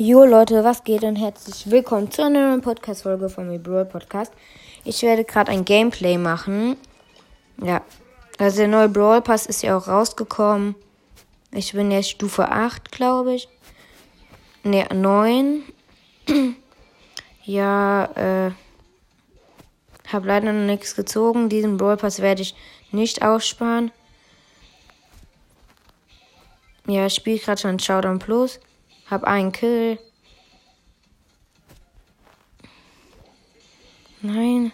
Jo Leute, was geht und herzlich willkommen zu einer neuen Podcast-Folge von mir Brawl Podcast. Ich werde gerade ein Gameplay machen. Ja, also der neue Brawl Pass ist ja auch rausgekommen. Ich bin jetzt Stufe 8, glaube ich. Ne, 9. ja, äh, hab leider noch nichts gezogen. Diesen Brawl Pass werde ich nicht aussparen. Ja, ich spiele gerade schon Showdown Plus. Hab einen Kill. Nein,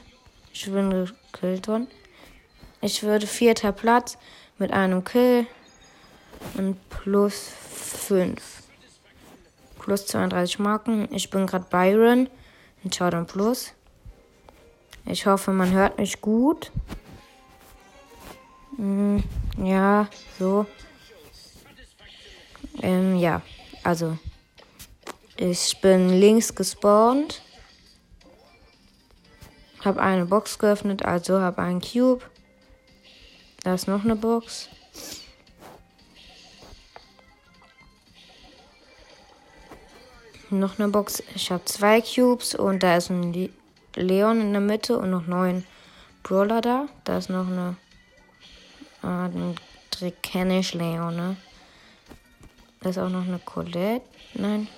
ich bin gekillt worden. Ich würde vierter Platz mit einem Kill und plus 5. Plus 32 Marken. Ich bin gerade Byron in Showdown Plus. Ich hoffe, man hört mich gut. Hm, ja, so. Ähm, ja. Also, ich bin links gespawnt. Hab eine Box geöffnet, also hab einen Cube. Da ist noch eine Box. Noch eine Box. Ich habe zwei Cubes und da ist ein Leon in der Mitte und noch neun Brawler da. Da ist noch eine. Ah, den Trick kenne ich Leon, ne? Da ist auch noch eine Colette. Nein.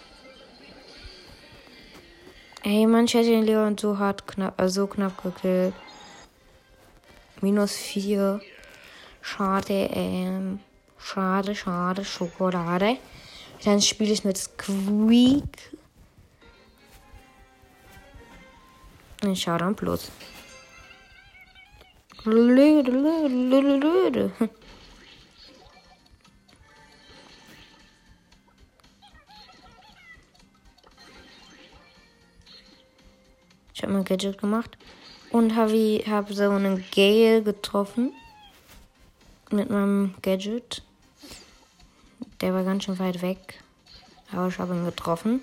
Ey, man, ich hätte den Leon so hart knapp, also so knapp gekillt. Minus 4. Schade, ähm. Schade, schade, Schokolade. Dann spiele ich mit Squeak. Bloß. Lüde, lüde, lüde. Ich habe mein Gadget gemacht und habe hab so einen Gale getroffen mit meinem Gadget. Der war ganz schön weit weg, aber ich habe ihn getroffen.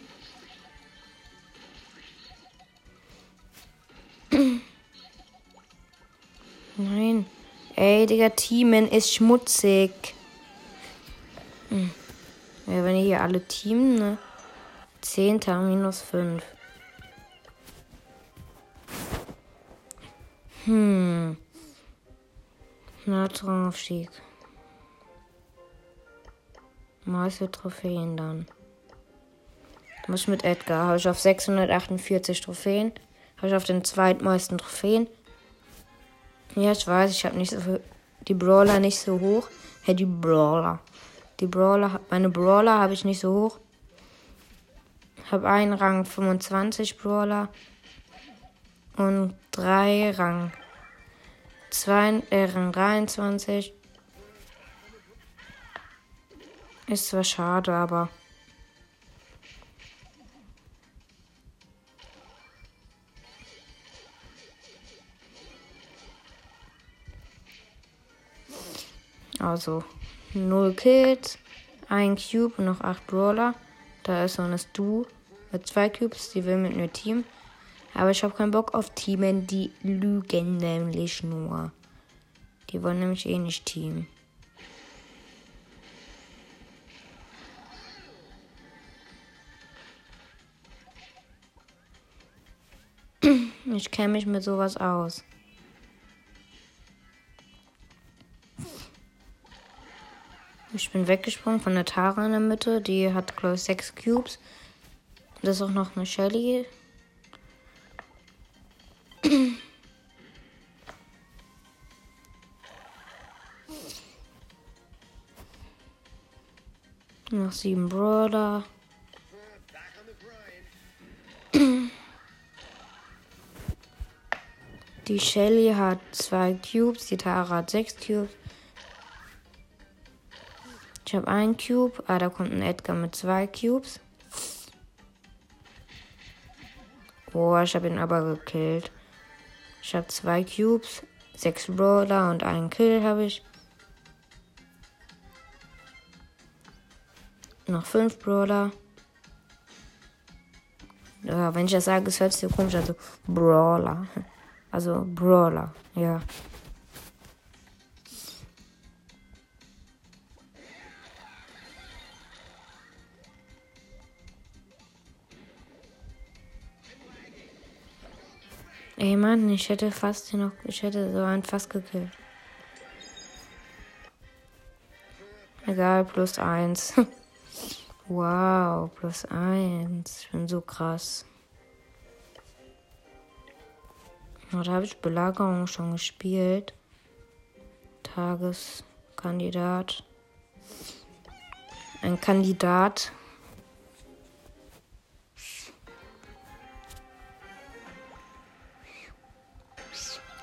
Nein. Ey, Digga, Teamen ist schmutzig. Hm. Ja, wenn ihr hier alle teamen, ne? Zehnter minus fünf. Hm. Na. Meiste Trophäen dann. Muss mit Edgar. Habe ich auf 648 Trophäen. Habe ich auf den zweitmeisten Trophäen. Ja, ich weiß, ich habe nicht so viel, die Brawler nicht so hoch. Hey, die Brawler. Die Brawler, meine Brawler habe ich nicht so hoch. Habe einen Rang 25 Brawler und drei Rang 2, äh, Rang 23. Ist zwar schade, aber. Also, 0 Kills, 1 Cube und noch 8 Brawler. Da ist so eine Stu mit 2 Cubes, die will mit mir Team. Aber ich habe keinen Bock auf Teamen, die lügen nämlich nur. Die wollen nämlich eh nicht Team. Ich kenne mich mit sowas aus. Ich bin weggesprungen von der Tara in der Mitte. Die hat, glaube ich, sechs Cubes. Das ist auch noch eine Shelly. Noch sieben Brawler. Die Shelly hat zwei Cubes, die Tara hat sechs Cubes. Ich habe einen Cube. Ah, da kommt ein Edgar mit zwei Cubes. Oh, ich habe ihn aber gekillt. Ich habe zwei Cubes, sechs Brawler und einen Kill habe ich. noch fünf Brawler. Ja, wenn ich das sage, es hört sich komisch also Brawler. Also Brawler, ja. Ey Mann, ich hätte fast noch, ich hätte so einen fast gekillt. Egal, plus eins. wow, plus eins. Ich bin so krass. Da habe ich Belagerung schon gespielt. Tageskandidat. Ein Kandidat.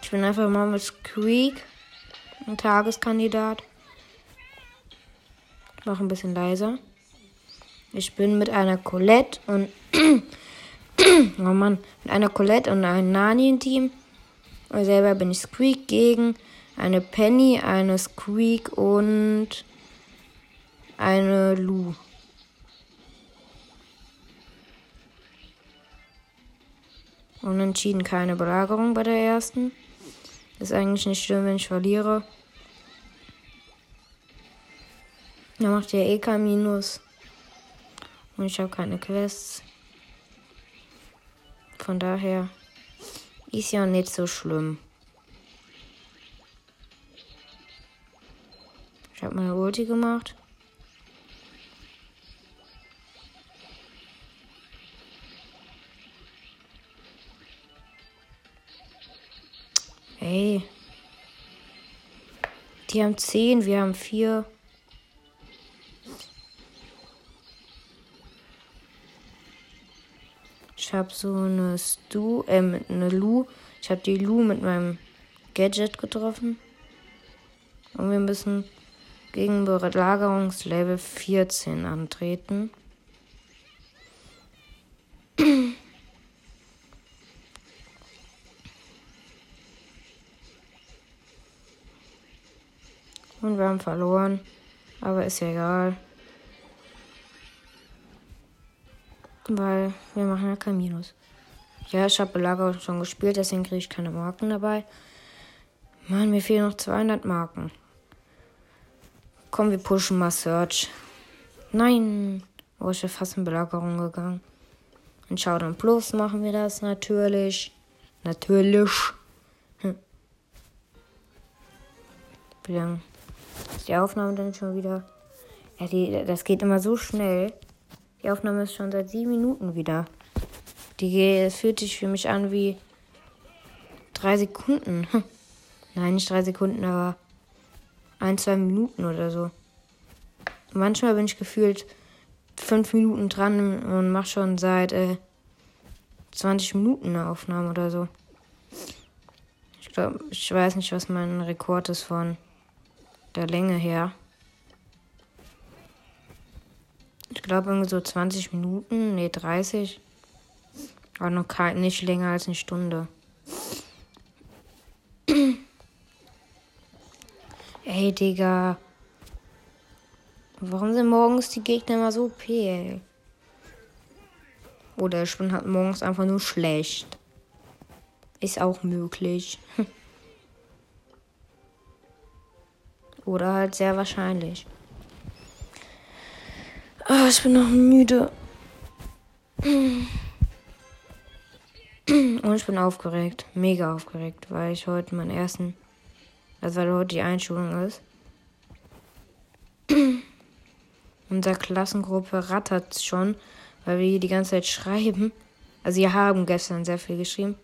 Ich bin einfach mal mit Squeak. Ein Tageskandidat. Ich mache ein bisschen leiser. Ich bin mit einer Colette und. oh Mann. Mit einer Colette und einem Nani im Team. Und selber bin ich Squeak gegen eine Penny, eine Squeak und eine Lu. Unentschieden keine Belagerung bei der ersten. Ist eigentlich nicht schlimm, wenn ich verliere. Da macht ja eh kein Minus. Und ich habe keine Quests. Von daher ist ja nicht so schlimm. Ich habe meine Ulti gemacht. Hey. Die haben zehn, wir haben vier. Ich habe so eine Stu, äh, eine Lu. Ich habe die Lu mit meinem Gadget getroffen. Und wir müssen gegen Belagerungslevel 14 antreten. Und wir haben verloren. Aber ist ja egal. Weil wir machen ja kein Minus. Ja, ich habe Belagerung schon gespielt, deswegen kriege ich keine Marken dabei. Mann, mir fehlen noch 200 Marken. Komm, wir pushen mal Search. Nein. Oh, ich bin fast in Belagerung gegangen. In Showdown Plus machen wir das natürlich. Natürlich. Hm. Wie lange ist die Aufnahme dann schon wieder? Ja, die, das geht immer so schnell. Die Aufnahme ist schon seit sieben Minuten wieder. Die fühlt sich für mich an wie drei Sekunden. Nein, nicht drei Sekunden, aber ein, zwei Minuten oder so. Manchmal bin ich gefühlt fünf Minuten dran und mache schon seit äh, 20 Minuten eine Aufnahme oder so. Ich glaube, ich weiß nicht, was mein Rekord ist von der Länge her. Ich glaube irgendwie so 20 Minuten, nee 30. Aber noch kein, nicht länger als eine Stunde. Ey, Digga. Warum sind morgens die Gegner immer so OP, ey? Oder ich bin halt morgens einfach nur schlecht. Ist auch möglich. Oder halt sehr wahrscheinlich. Oh, ich bin noch müde. Und ich bin aufgeregt. Mega aufgeregt, weil ich heute meinen ersten. Also weil heute die Einschulung ist. Unsere Klassengruppe rattert schon, weil wir hier die ganze Zeit schreiben. Also wir haben gestern sehr viel geschrieben.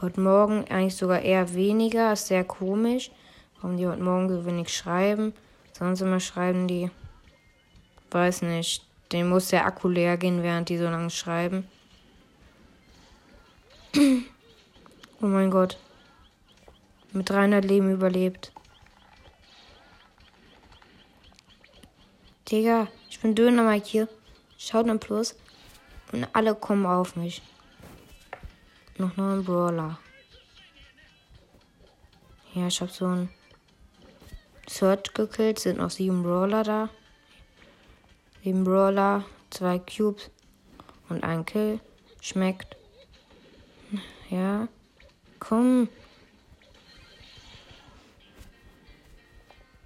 Heute Morgen eigentlich sogar eher weniger. Ist sehr komisch, warum die heute Morgen so wenig schreiben. Sonst immer schreiben die. Weiß nicht. Den muss der Akku leer gehen, während die so lange schreiben. Oh mein Gott. Mit 300 Leben überlebt. Digga, ich bin Döner Mike hier. Schaut dann Plus. Und alle kommen auf mich. Noch neun Brawler. Ja, ich hab so ein Search gekillt. Sind noch sieben Brawler da. Sieben Brawler, zwei Cubes und ein Kill. Schmeckt. Ja. Komm.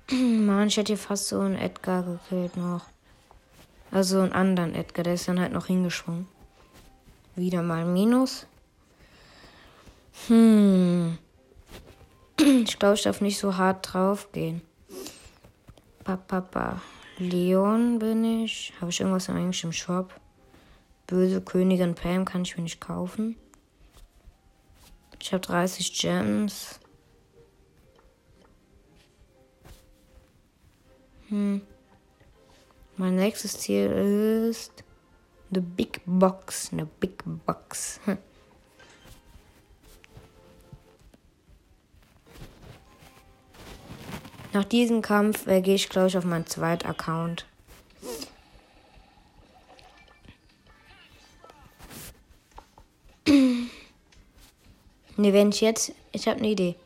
Mann, ich hätte hier fast so einen Edgar gekillt noch. Also einen anderen Edgar, der ist dann halt noch hingeschwungen. Wieder mal Minus. Hm. Ich glaube, ich darf nicht so hart drauf gehen. Papa. Leon bin ich. Habe ich irgendwas eigentlich im Shop? Böse Königin Pam kann ich mir nicht kaufen. Ich habe 30 Gems. Hm. Mein nächstes Ziel ist The Big Box. Eine Big Box. Nach diesem Kampf äh, gehe ich, glaube ich, auf meinen zweiten Account. ne, wenn ich jetzt. Ich habe eine Idee.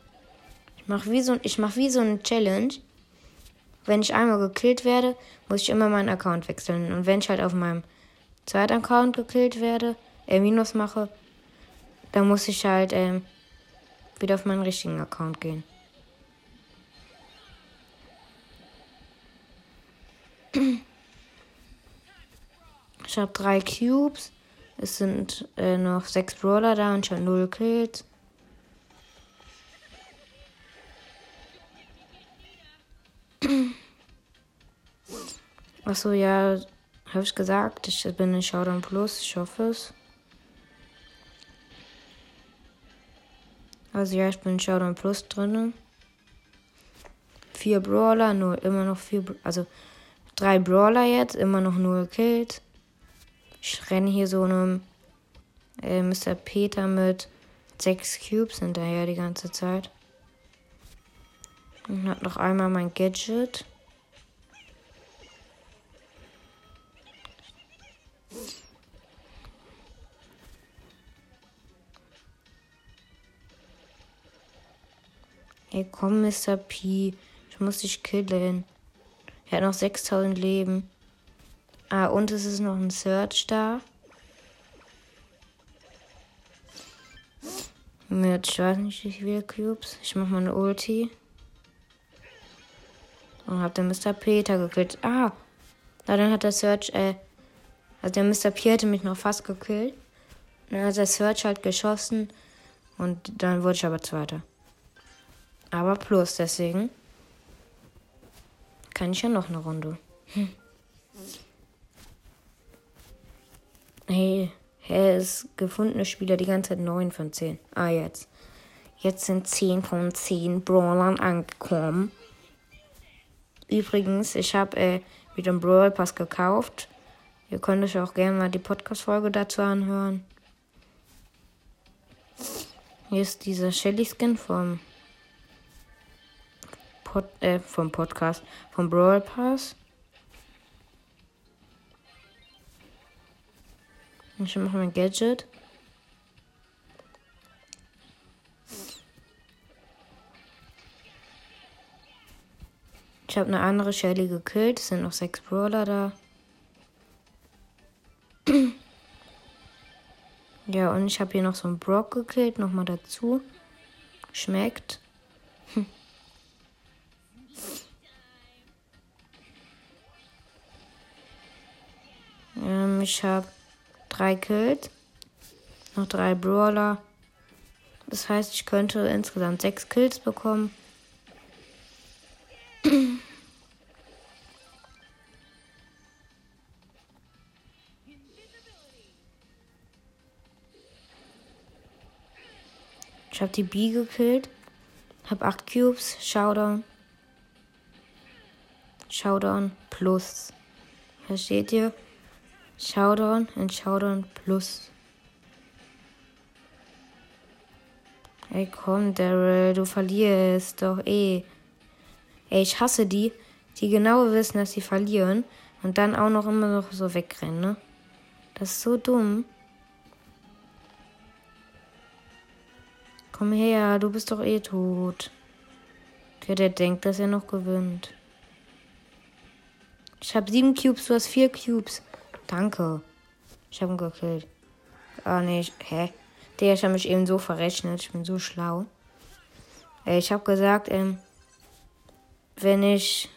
Ich mache wie, so, mach wie so eine Challenge. Wenn ich einmal gekillt werde, muss ich immer meinen Account wechseln. Und wenn ich halt auf meinem zweiten Account gekillt werde, äh, Minus mache, dann muss ich halt ähm, wieder auf meinen richtigen Account gehen. Ich habe drei Cubes. Es sind äh, noch sechs Brawler da und schon null Kills. Achso, ja, habe ich gesagt. Ich bin in Showdown Plus. Ich hoffe es. Also ja, ich bin in Showdown Plus drin. Vier Brawler, nur immer noch vier. Also Drei Brawler jetzt, immer noch null Kills. Ich renne hier so einem äh, Mr. Peter mit sechs Cubes hinterher die ganze Zeit. Und hat noch einmal mein Gadget. Hey, komm, Mr. P. Ich muss dich killen. Er hat noch 6000 Leben. Ah, und es ist noch ein Search da. Mit, ich weiß nicht, wie viele Cubes. Ich mach mal eine Ulti. Und hab den Mr. Peter gekillt. Ah, na, dann hat der Search, äh, also der Mr. P hätte mich noch fast gekillt. Dann hat der Search halt geschossen. Und dann wurde ich aber Zweiter. Aber plus, deswegen kann ich ja noch eine Runde. Hm. Hey, hey, ist gefundene Spieler die ganze Zeit 9 von 10. Ah, jetzt. Jetzt sind 10 von 10 Brawlern angekommen. Übrigens, ich habe äh, wieder einen Brawl Pass gekauft. Ihr könnt euch auch gerne mal die Podcast-Folge dazu anhören. Hier ist dieser Shelly Skin vom Pod, äh, vom Podcast, vom Brawl Pass. Ich mache mein Gadget. Ich habe eine andere Shelly gekillt. Es sind noch sechs Brawler da. ja, und ich habe hier noch so einen Brock gekillt. Nochmal dazu. Schmeckt. ich habe drei Kills, noch drei Brawler. Das heißt, ich könnte insgesamt sechs Kills bekommen. Ich habe die B gekillt. Hab 8 Cubes. Showdown. Showdown plus. Versteht ihr? Showdown und Showdown Plus. Ey, komm, Daryl, du verlierst doch eh. Ey, ich hasse die, die genau wissen, dass sie verlieren und dann auch noch immer noch so wegrennen, ne? Das ist so dumm. Komm her, du bist doch eh tot. Okay, der denkt, dass er noch gewinnt. Ich habe sieben Cubes, du hast vier Cubes. Danke. Ich habe ihn gekillt. Ah, nee. Ich, hä? Der, ich habe mich eben so verrechnet. Ich bin so schlau. Ich habe gesagt, ähm, wenn ich.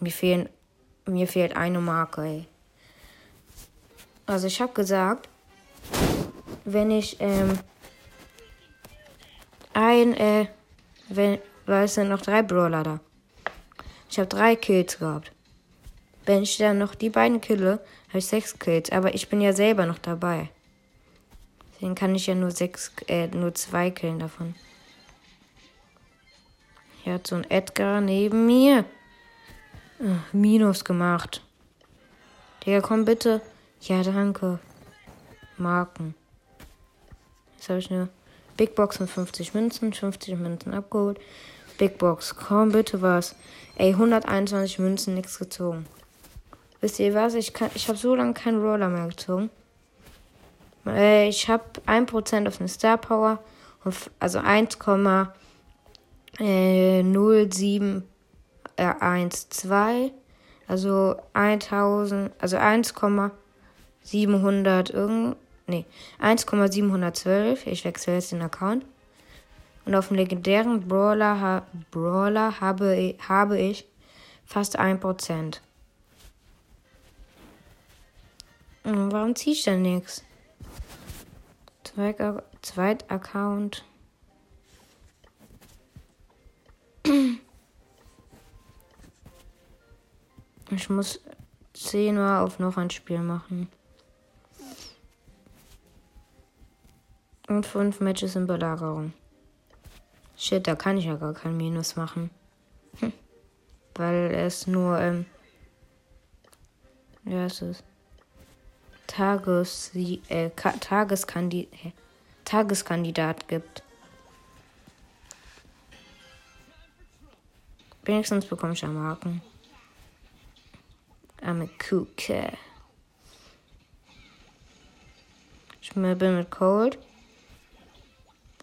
Mir fehlen. Mir fehlt eine Marke, ey. Also ich habe gesagt, wenn ich ähm, ein, äh, wenn, weil es sind noch drei Brawler da. Ich habe drei Kills gehabt. Wenn ich dann noch die beiden kille, habe ich sechs Kills. Aber ich bin ja selber noch dabei. Deswegen kann ich ja nur sechs, äh, nur zwei killen davon. Hier hat so ein Edgar neben mir. Ach, Minus gemacht. Digga, komm bitte. Ja, danke. Marken. Jetzt habe ich eine Big Box mit 50 Münzen, 50 Münzen abgeholt. Big Box, komm bitte was. Ey, 121 Münzen, nichts gezogen. Wisst ihr was? Ich, ich habe so lange keinen Roller mehr gezogen. Äh, ich habe 1% auf eine Star Power, also 1,0712, äh, also 1000, also 1,700 irgend, nee, 1,712. Ich wechsle jetzt den Account. Und auf dem legendären Brawler, ha Brawler habe, habe ich fast 1%. Warum ziehe ich denn nichts? Zweit-Account. Ich muss zehnmal auf noch ein Spiel machen. Und fünf Matches in Belagerung. Shit, da kann ich ja gar kein Minus machen. Hm. Weil es nur, ähm, ja, es ist. Tages, äh, Tageskandi Tageskandidat gibt. Wenigstens bekomme ich ja Marken. I'm a Kuke. Ich bin mit Cold.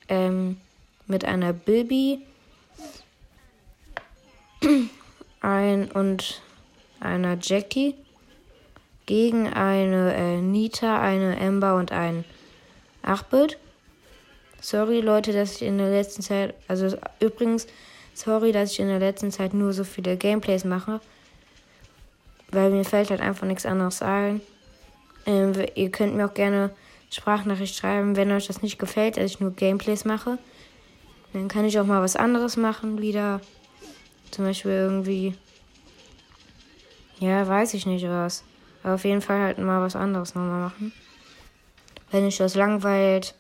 Ähm, mit einer Bibi. Ein und einer Jackie gegen eine äh, Nita, eine Ember und ein Achbit. Sorry, Leute, dass ich in der letzten Zeit, also übrigens, sorry, dass ich in der letzten Zeit nur so viele Gameplays mache, weil mir fällt halt einfach nichts anderes ein. Ähm, ihr könnt mir auch gerne Sprachnachricht schreiben, wenn euch das nicht gefällt, dass ich nur Gameplays mache. Dann kann ich auch mal was anderes machen, wieder. Zum Beispiel irgendwie. Ja, weiß ich nicht was. Aber auf jeden Fall halt mal was anderes nochmal machen. Wenn euch das langweilt.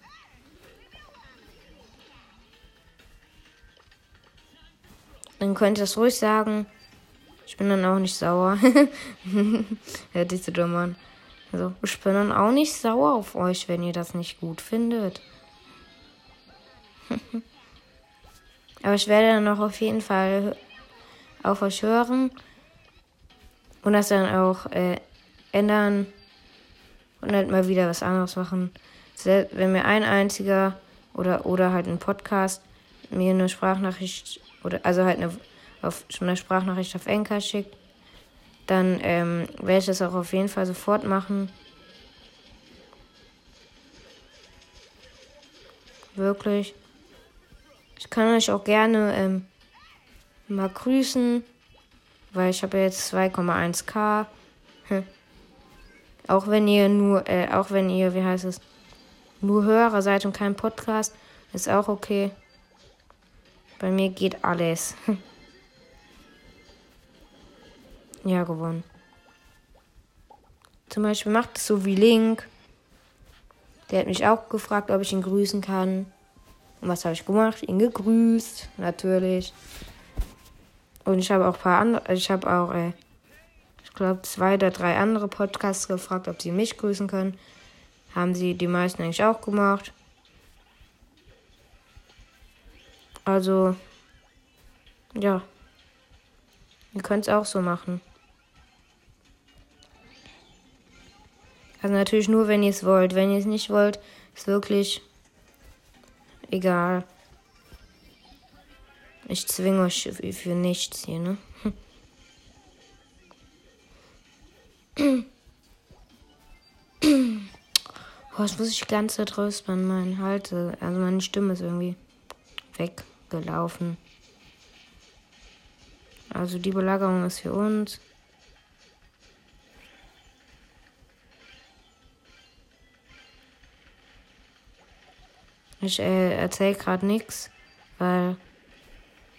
Dann könnt ihr das ruhig sagen. Ich bin dann auch nicht sauer. Hört sich so dumm an. Also, ich bin dann auch nicht sauer auf euch, wenn ihr das nicht gut findet. Aber ich werde dann auch auf jeden Fall auf euch hören. Und das dann auch äh, ändern und halt mal wieder was anderes machen. Wenn mir ein einziger oder, oder halt ein Podcast mir eine Sprachnachricht oder also halt eine, auf, schon eine Sprachnachricht auf Enker schickt, dann ähm, werde ich das auch auf jeden Fall sofort machen. Wirklich. Ich kann euch auch gerne ähm, mal grüßen, weil ich habe jetzt 2,1k. Auch wenn ihr nur, äh, auch wenn ihr, wie heißt es, nur Hörer seid und kein Podcast, ist auch okay. Bei mir geht alles. ja, gewonnen. Zum Beispiel macht es so wie Link. Der hat mich auch gefragt, ob ich ihn grüßen kann. Und was habe ich gemacht? Ihn gegrüßt, natürlich. Und ich habe auch ein paar andere, ich habe auch äh, glaube, zwei oder drei andere Podcasts gefragt, ob sie mich grüßen können. Haben sie die meisten eigentlich auch gemacht. Also, ja. Ihr könnt es auch so machen. Also natürlich nur, wenn ihr es wollt. Wenn ihr es nicht wollt, ist wirklich egal. Ich zwinge euch für nichts hier, ne? Oh, jetzt muss ich Zeit räuspern. Mein Halte, also meine Stimme ist irgendwie weggelaufen. Also die Belagerung ist für uns. Ich äh, erzähle gerade nichts, Weil.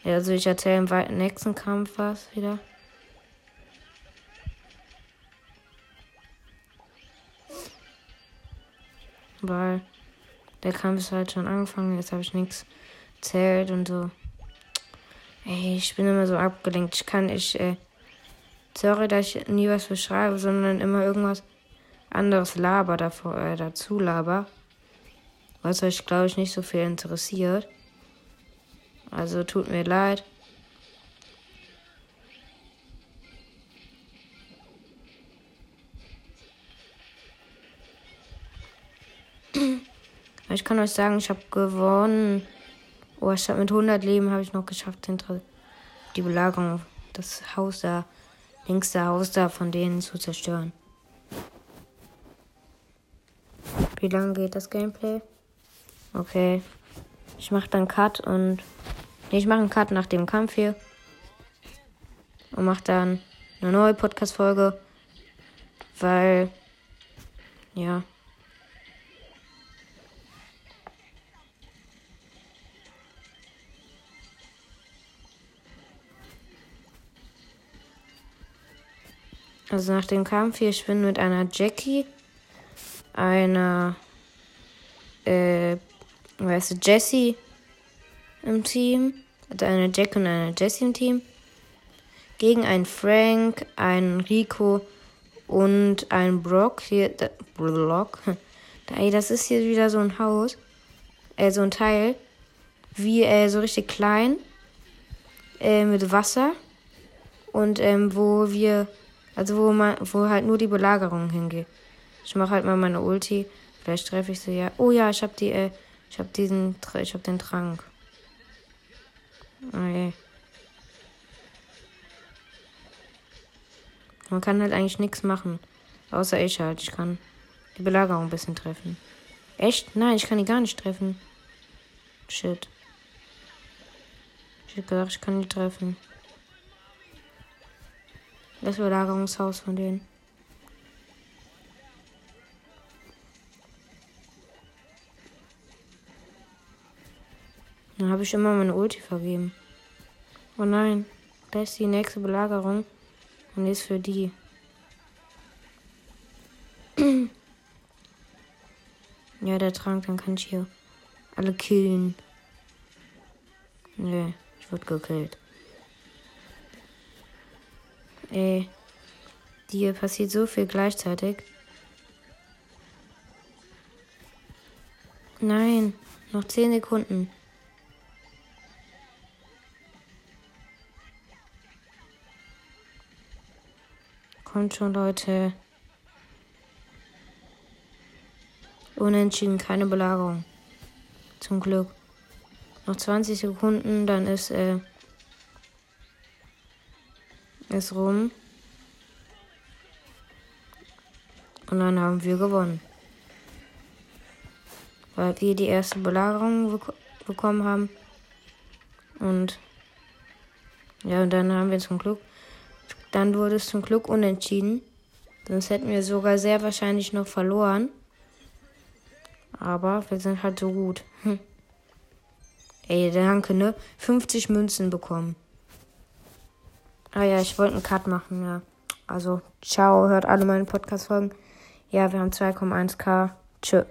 Also ich erzähle im nächsten Kampf was wieder. Weil der Kampf ist halt schon angefangen, jetzt habe ich nichts erzählt und so. Ey, ich bin immer so abgelenkt. Ich kann, ich, äh, sorry, dass ich nie was beschreibe, sondern immer irgendwas anderes laber davor, äh, dazu laber. Was euch, glaube ich, nicht so viel interessiert. Also tut mir leid. Ich kann euch sagen, ich habe gewonnen. Oh, ich habe mit 100 Leben habe ich noch geschafft, hinter die Belagerung, das Haus da, längste Haus da von denen zu zerstören. Wie lange geht das Gameplay? Okay. Ich mache dann Cut und. Nee, ich mache einen Cut nach dem Kampf hier. Und mache dann eine neue Podcast-Folge. Weil. Ja. Also nach dem Kampf hier, ich bin mit einer Jackie, einer, äh, weißt du, Jessie im Team. Also eine Jack und eine Jessie im Team. Gegen einen Frank, einen Rico und einen Brock. Hier, da, Brock. Ey, das ist hier wieder so ein Haus. Äh, so ein Teil. Wie, äh, so richtig klein. Äh, mit Wasser. Und, ähm, wo wir also wo man, wo halt nur die Belagerung hingeht. Ich mache halt mal meine Ulti. Vielleicht treffe ich sie ja. Oh ja, ich habe die, äh, ich habe diesen, ich habe den Trank. Okay. Oh man kann halt eigentlich nichts machen. Außer ich halt. Ich kann die Belagerung ein bisschen treffen. Echt? Nein, ich kann die gar nicht treffen. Shit. Ich hab gedacht, ich kann die treffen. Das Belagerungshaus von denen. Dann habe ich immer meine Ulti vergeben. Oh nein, da ist die nächste Belagerung und die ist für die. ja, der Trank, dann kann ich hier alle killen. Nee, ich wurde gekillt. Ey. Dir passiert so viel gleichzeitig. Nein, noch 10 Sekunden. Kommt schon, Leute. Unentschieden, keine Belagerung. Zum Glück. Noch 20 Sekunden, dann ist äh, ist rum. Und dann haben wir gewonnen. Weil wir die erste Belagerung bek bekommen haben. Und ja, und dann haben wir zum Glück. Dann wurde es zum Glück unentschieden. Sonst hätten wir sogar sehr wahrscheinlich noch verloren. Aber wir sind halt so gut. Ey, danke, ne? 50 Münzen bekommen. Ah ja, ich wollte einen Cut machen, ja. Also, ciao, hört alle meine Podcast-Folgen. Ja, wir haben 2,1k. Tschö.